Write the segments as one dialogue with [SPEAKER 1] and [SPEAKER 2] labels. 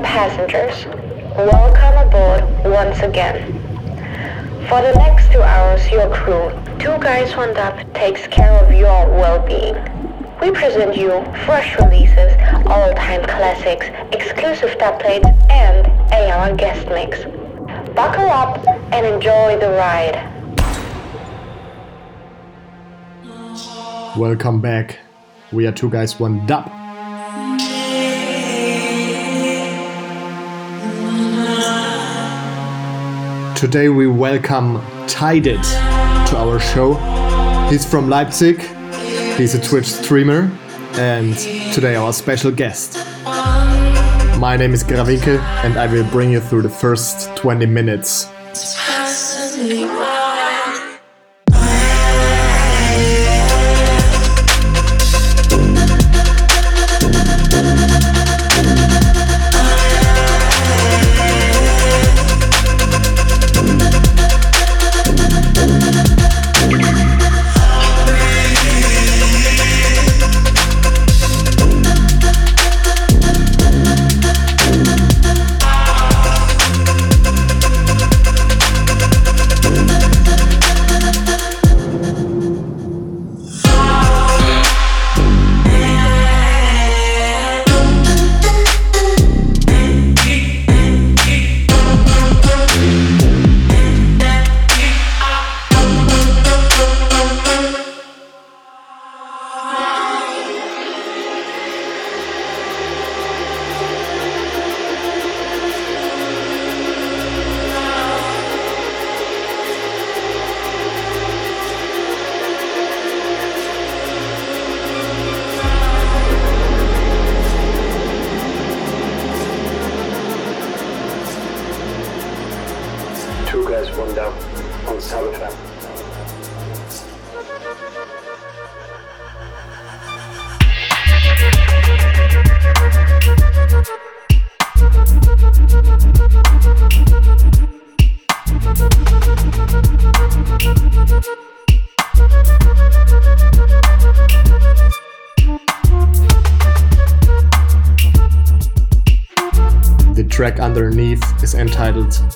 [SPEAKER 1] Passengers, welcome aboard once again. For the next two hours, your crew, Two Guys One Dub, takes care of your well-being. We present you fresh releases, all-time classics, exclusive dub plates, and AR guest mix. Buckle up and enjoy the ride.
[SPEAKER 2] Welcome back. We are Two Guys One Dub. Today we welcome Tided to our show. He's from Leipzig, he's a Twitch streamer, and today our special guest. My name is Gravike, and I will bring you through the first 20 minutes.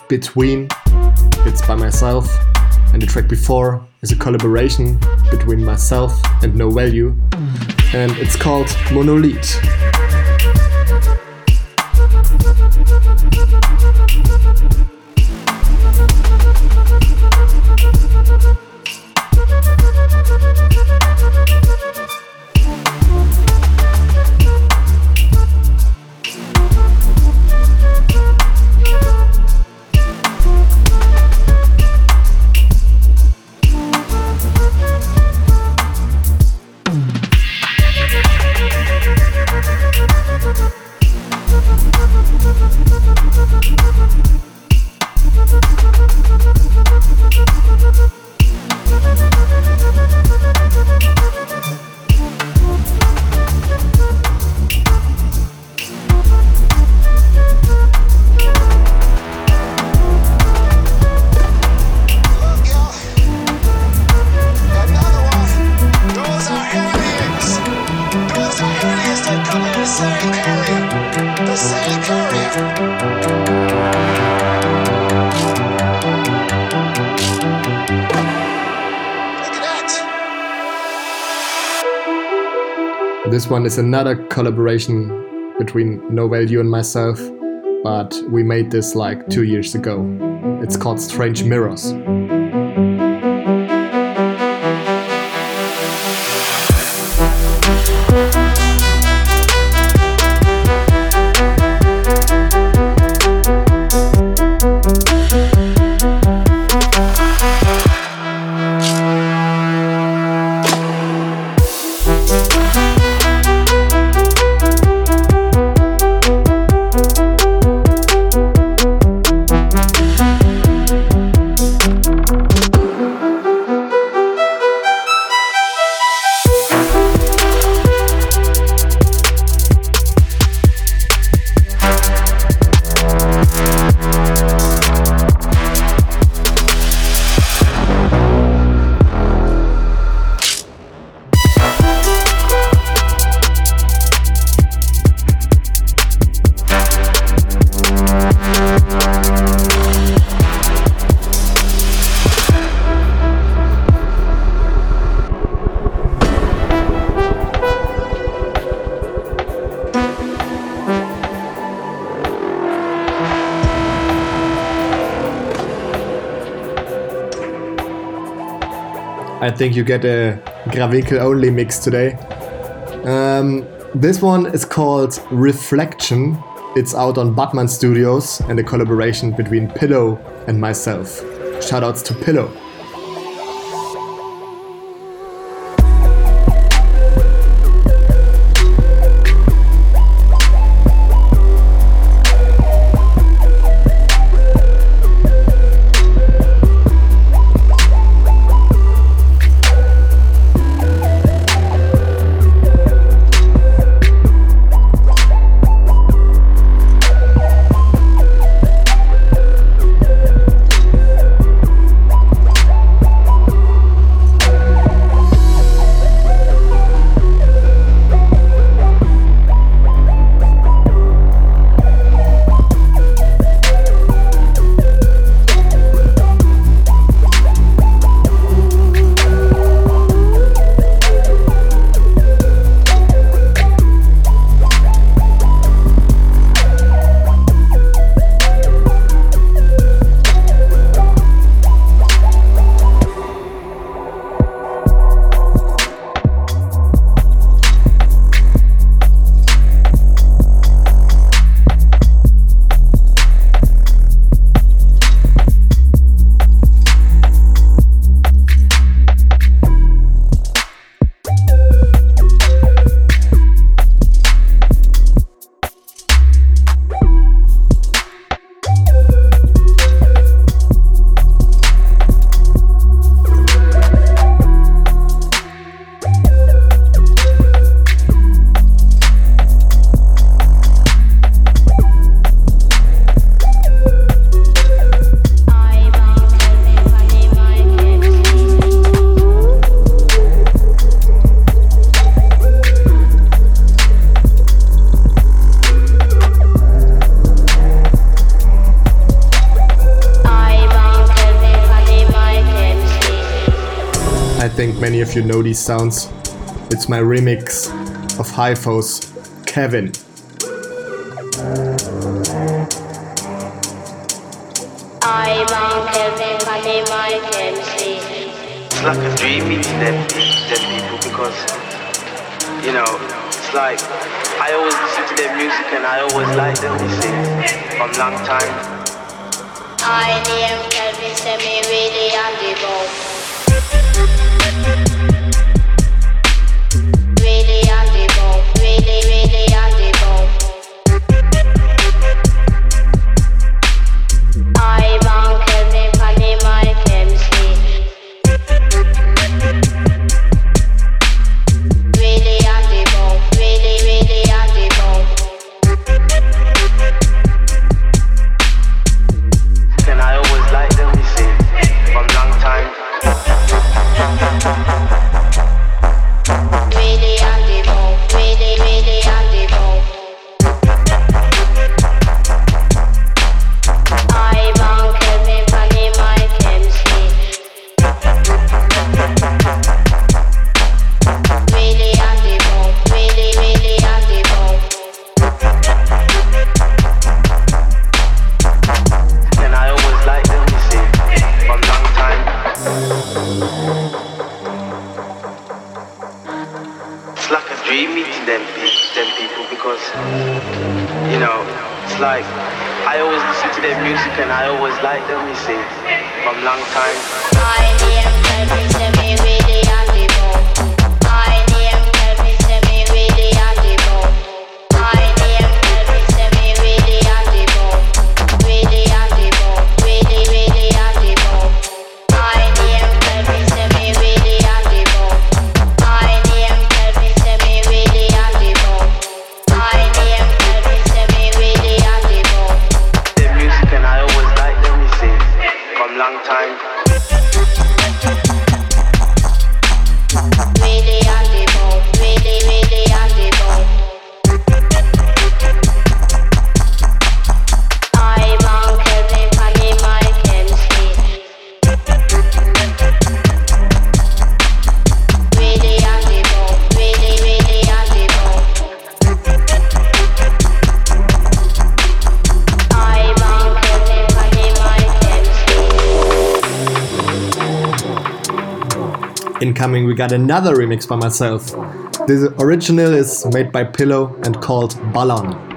[SPEAKER 2] Between. It's by myself. And the track before is a collaboration between myself and No Value. And it's called Monolith. This one is another collaboration between No Value and myself, but we made this like two years ago. It's called Strange Mirrors. Think you get a Gravikel only mix today. Um, this one is called Reflection. It's out on Batman Studios and a collaboration between Pillow and myself. Shoutouts to Pillow. You know these sounds. It's my remix of Hypho's Kevin.
[SPEAKER 3] I'm Kevin, I can see.
[SPEAKER 4] It's like a dream meeting them, them people because, you know, it's like I always listen to their music and I always like them, you see, from long time.
[SPEAKER 3] I am Kevin, send me really
[SPEAKER 2] got another remix by myself. The original is made by Pillow and called Ballon.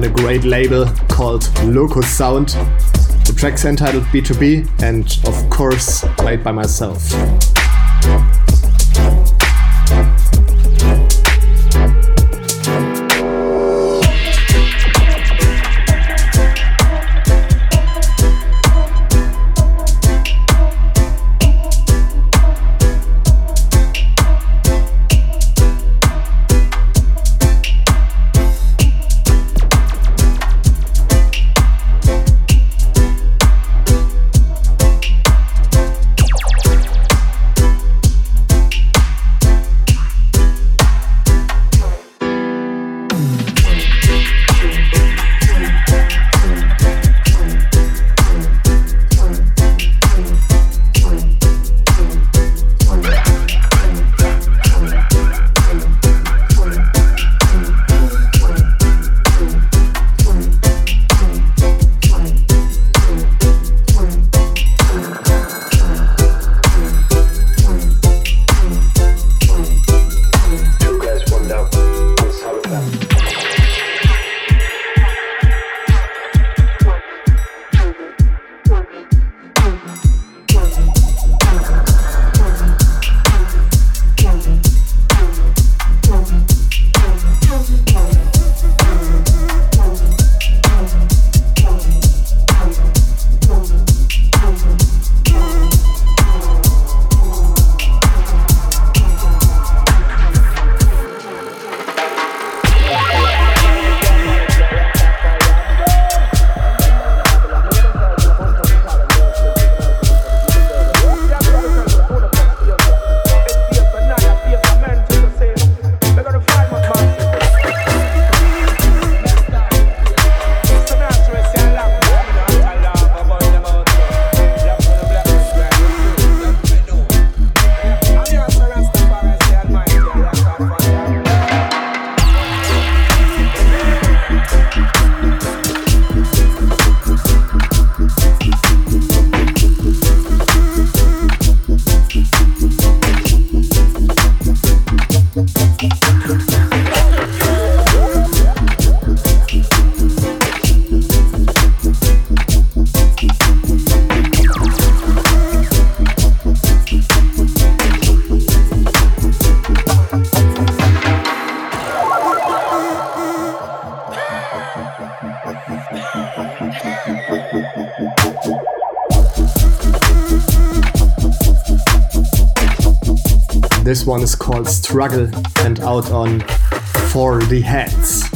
[SPEAKER 2] On a great label called Locus Sound. The track's entitled B2B and, of course, played by myself. This one is called Struggle and out on For the Heads.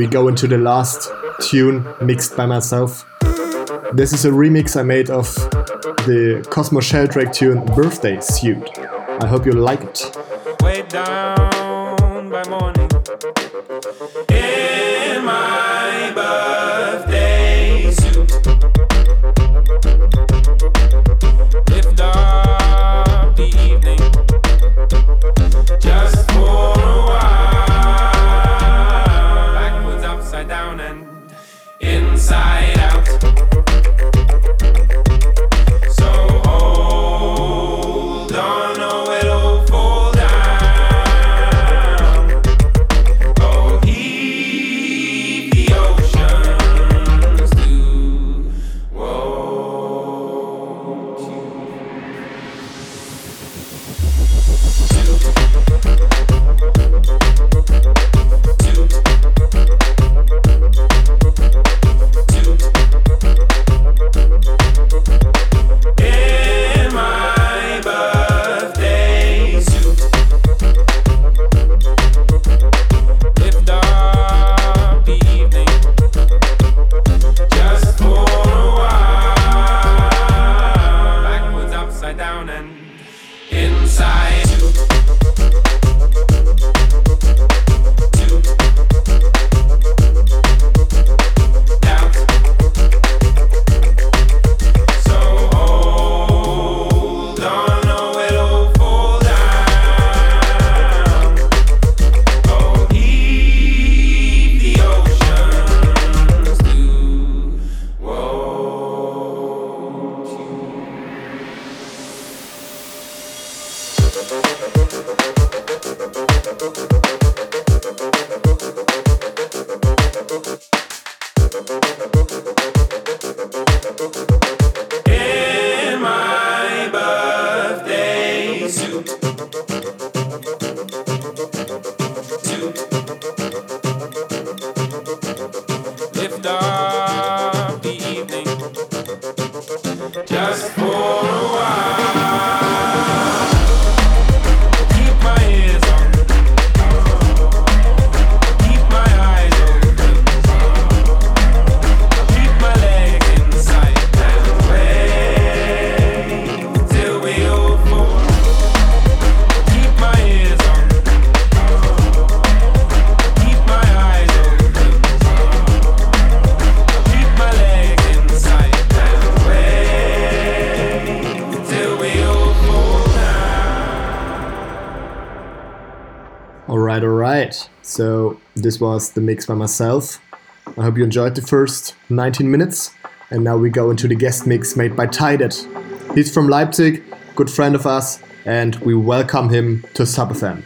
[SPEAKER 5] We go into the last tune mixed by myself. This is a remix I made of the Cosmo Sheldrake tune Birthday Suit. I hope you like it. Alright. So, this was the mix by myself. I hope you enjoyed the first 19 minutes. And now we go into the guest mix made by Tided. He's from Leipzig, good friend of us, and we welcome him to Subfm.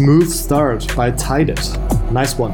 [SPEAKER 6] Smooth start by Tided. Nice one.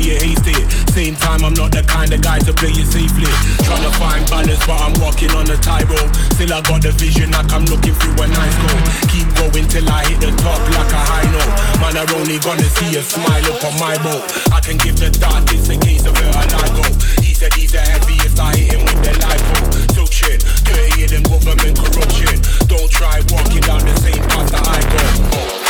[SPEAKER 7] It. Same time, I'm not the kind of guy to play it safely. Tryna find balance, but I'm walking on a tightrope. Still, I got the vision like I'm looking through a nice scope. Keep going till I hit the top like a high note. Man, I'm only gonna see a smile up on my boat. I can give the dark, it's a case of vertigo. He said he's the heaviest, I hit him with the lipo. Shit, dirty in government corruption. Don't try walking down the same path that I go.
[SPEAKER 8] You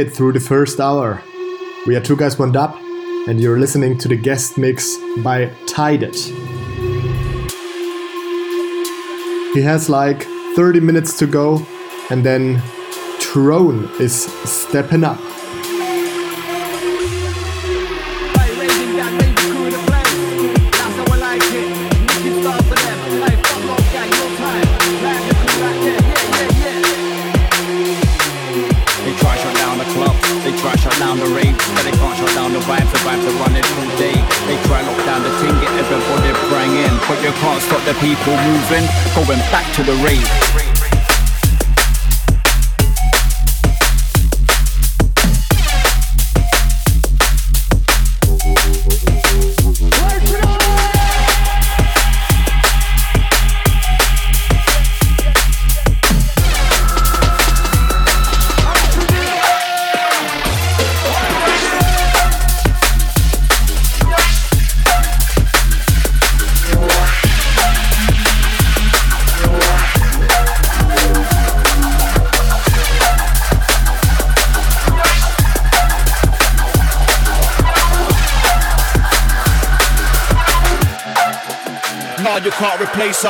[SPEAKER 2] it through the first hour. We are Two Guys One Dub, and you're listening to the guest mix by Tided. He has like 30 minutes to go, and then Trone is stepping up.
[SPEAKER 9] People moving, going back to the rave. Replace.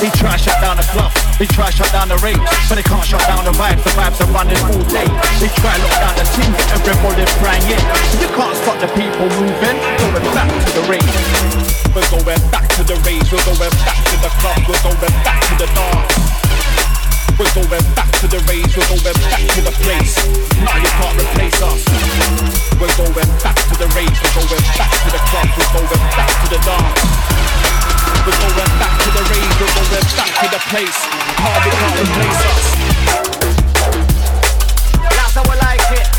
[SPEAKER 9] They try shut down the club, they try shut down the rave, but they can't shut down the vibes. The vibes are running all day. They try lock down the team, get everybody praying in. You can't stop the people moving, going back to the rave. We're going back to the rave, we're going back to the club, we're going back to the dance. We're going back to the rage, we're going back to the place. Now you can't replace us. We're going back to the rage, we're going back to the club, we're going back to the dance. We're going back to the rage, we're going back to the place. Now you can't replace us. That's how I like it.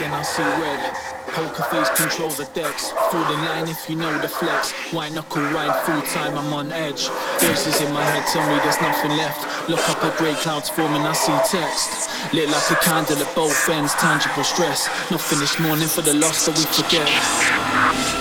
[SPEAKER 9] and I
[SPEAKER 10] see red. Poker face control the decks. Through the line if you know the flex. Why knuckle ride full time, I'm on edge. Voices in my head tell me there's nothing left. Look up at grey clouds forming, I see text. Lit like a candle at both ends, tangible stress. Nothing this morning for the loss that we forget.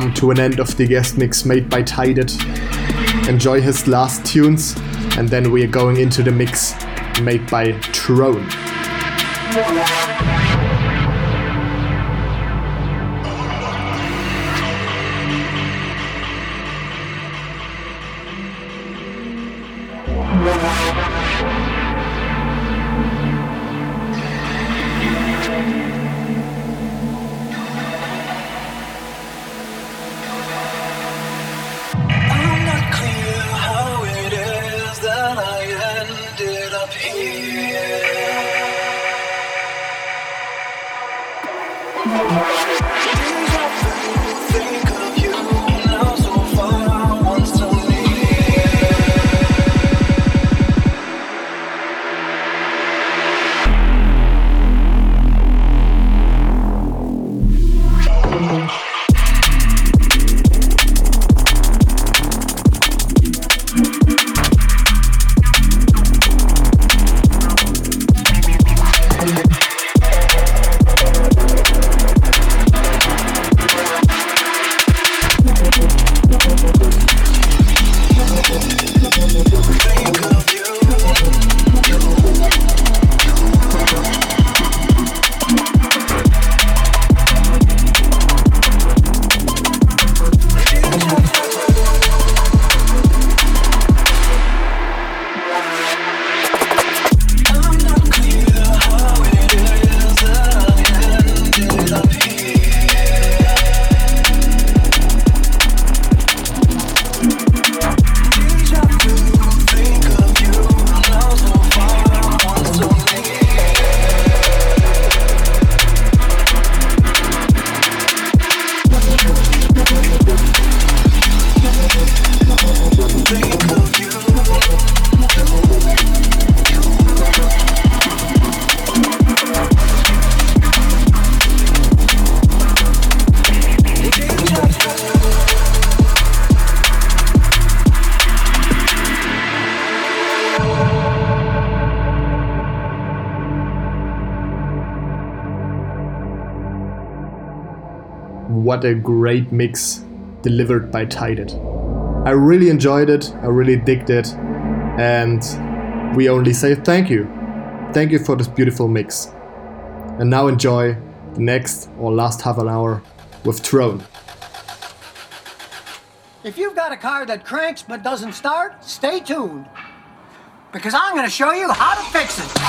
[SPEAKER 2] Come to an end of the guest mix made by Tided. Enjoy his last tunes, and then we are going into the mix made by Trone. What a great mix delivered by Tided. I really enjoyed it, I really digged it, and we only say thank you. Thank you for this beautiful mix. And now enjoy the next or last half an hour with Trone.
[SPEAKER 11] If you've got a car that cranks but doesn't start, stay tuned. Because I'm going to show you how to fix it.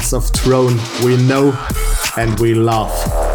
[SPEAKER 12] Sounds of Trone we know and we love.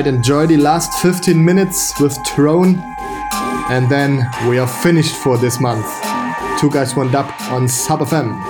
[SPEAKER 2] Alright, enjoy the last 15 minutes with Trone, and then we are finished for this month. Two guys, one dub on Sub FM.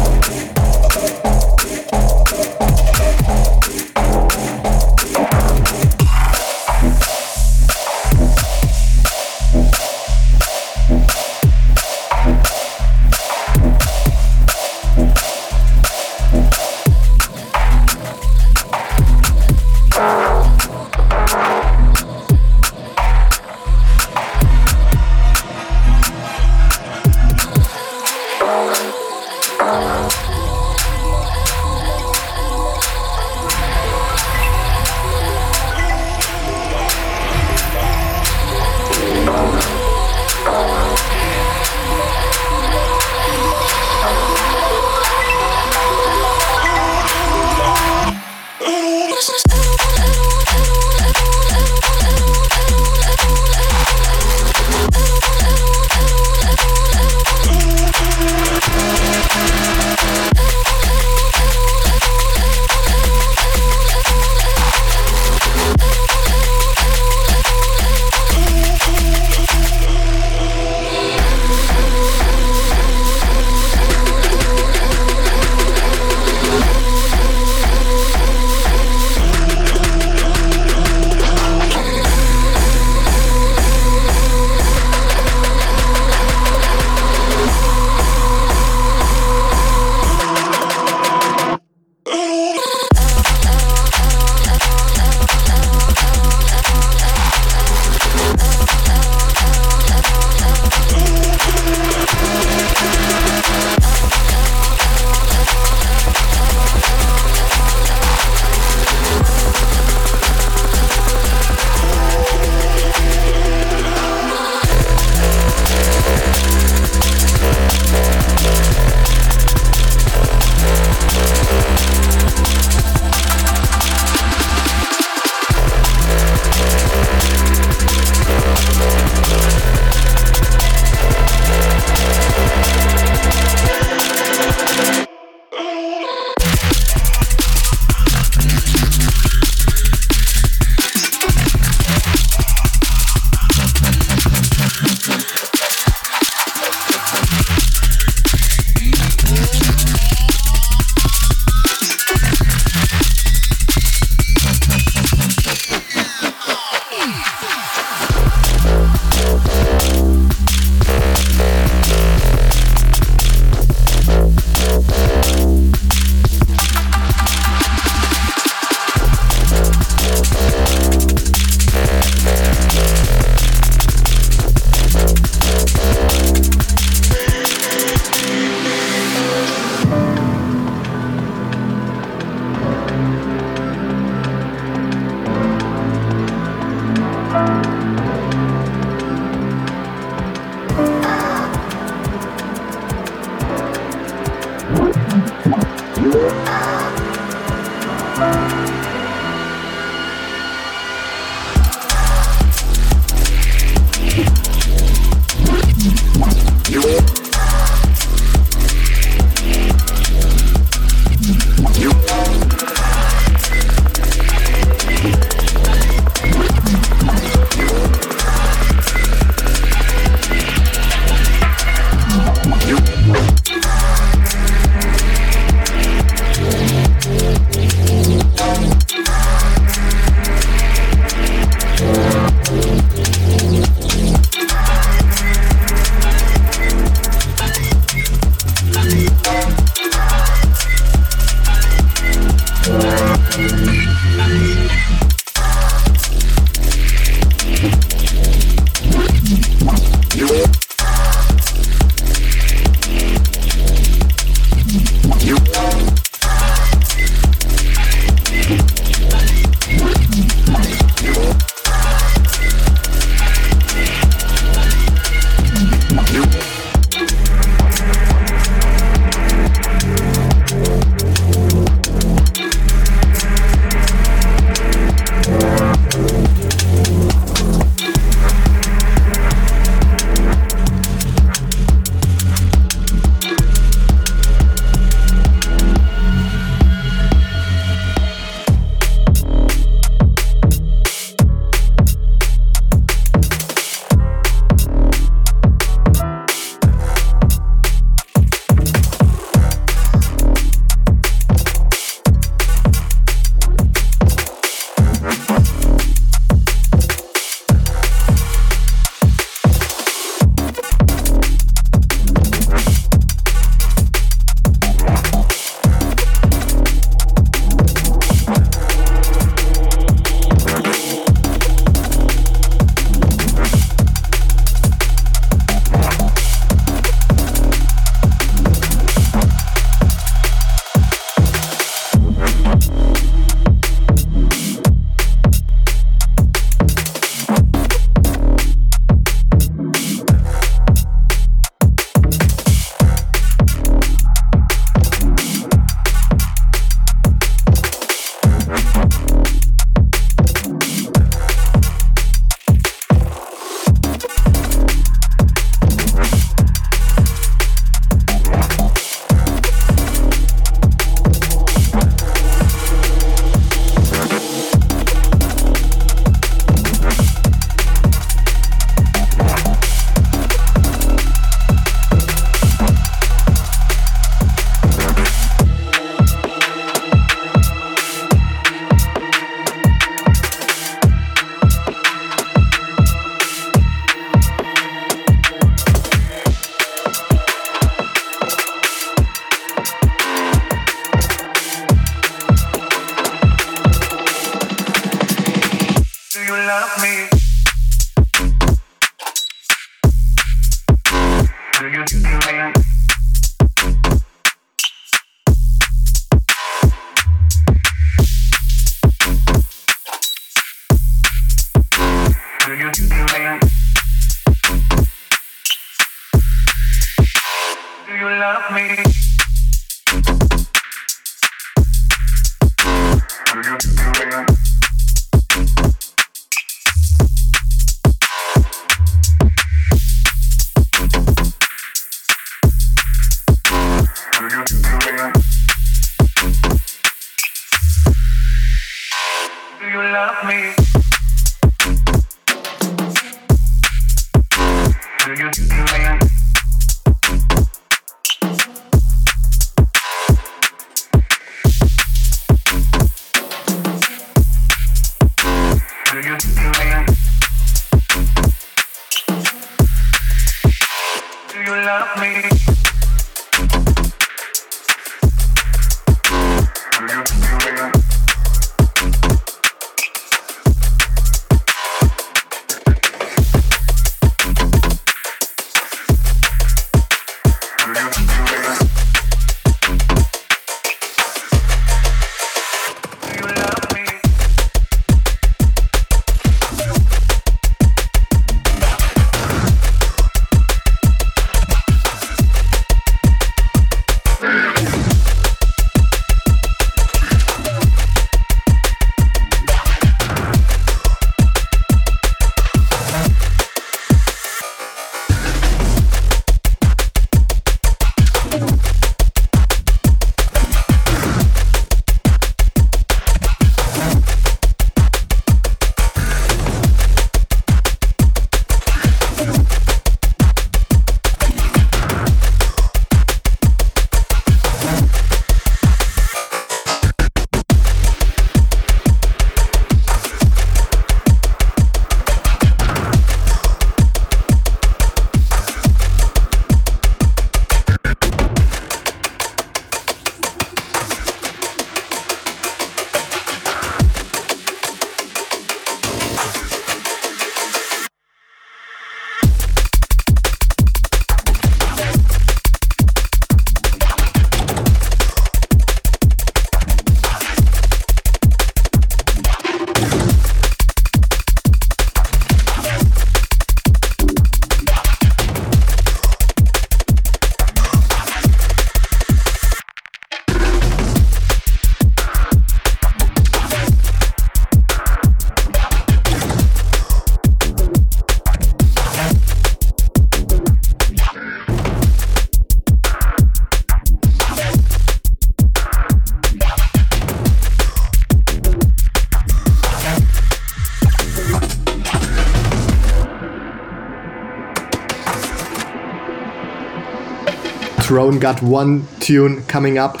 [SPEAKER 2] Got one tune coming up,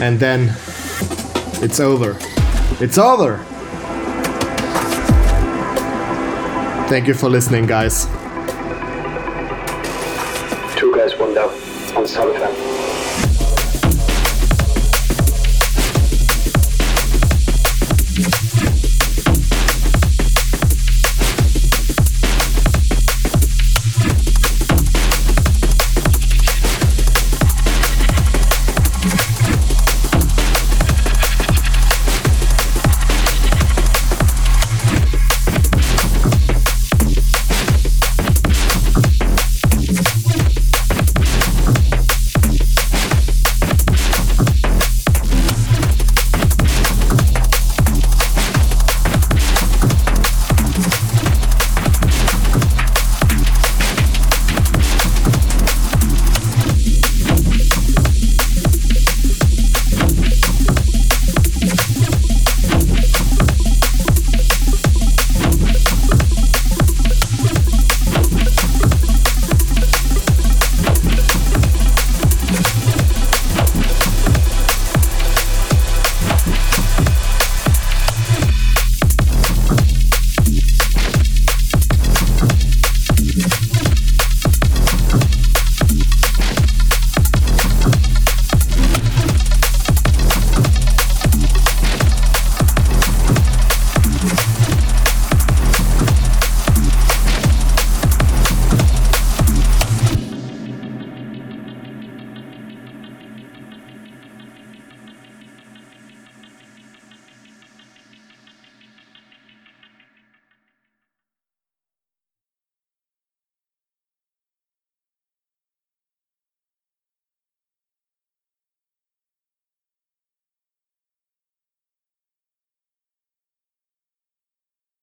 [SPEAKER 2] and then it's over. It's over! Thank you for listening, guys.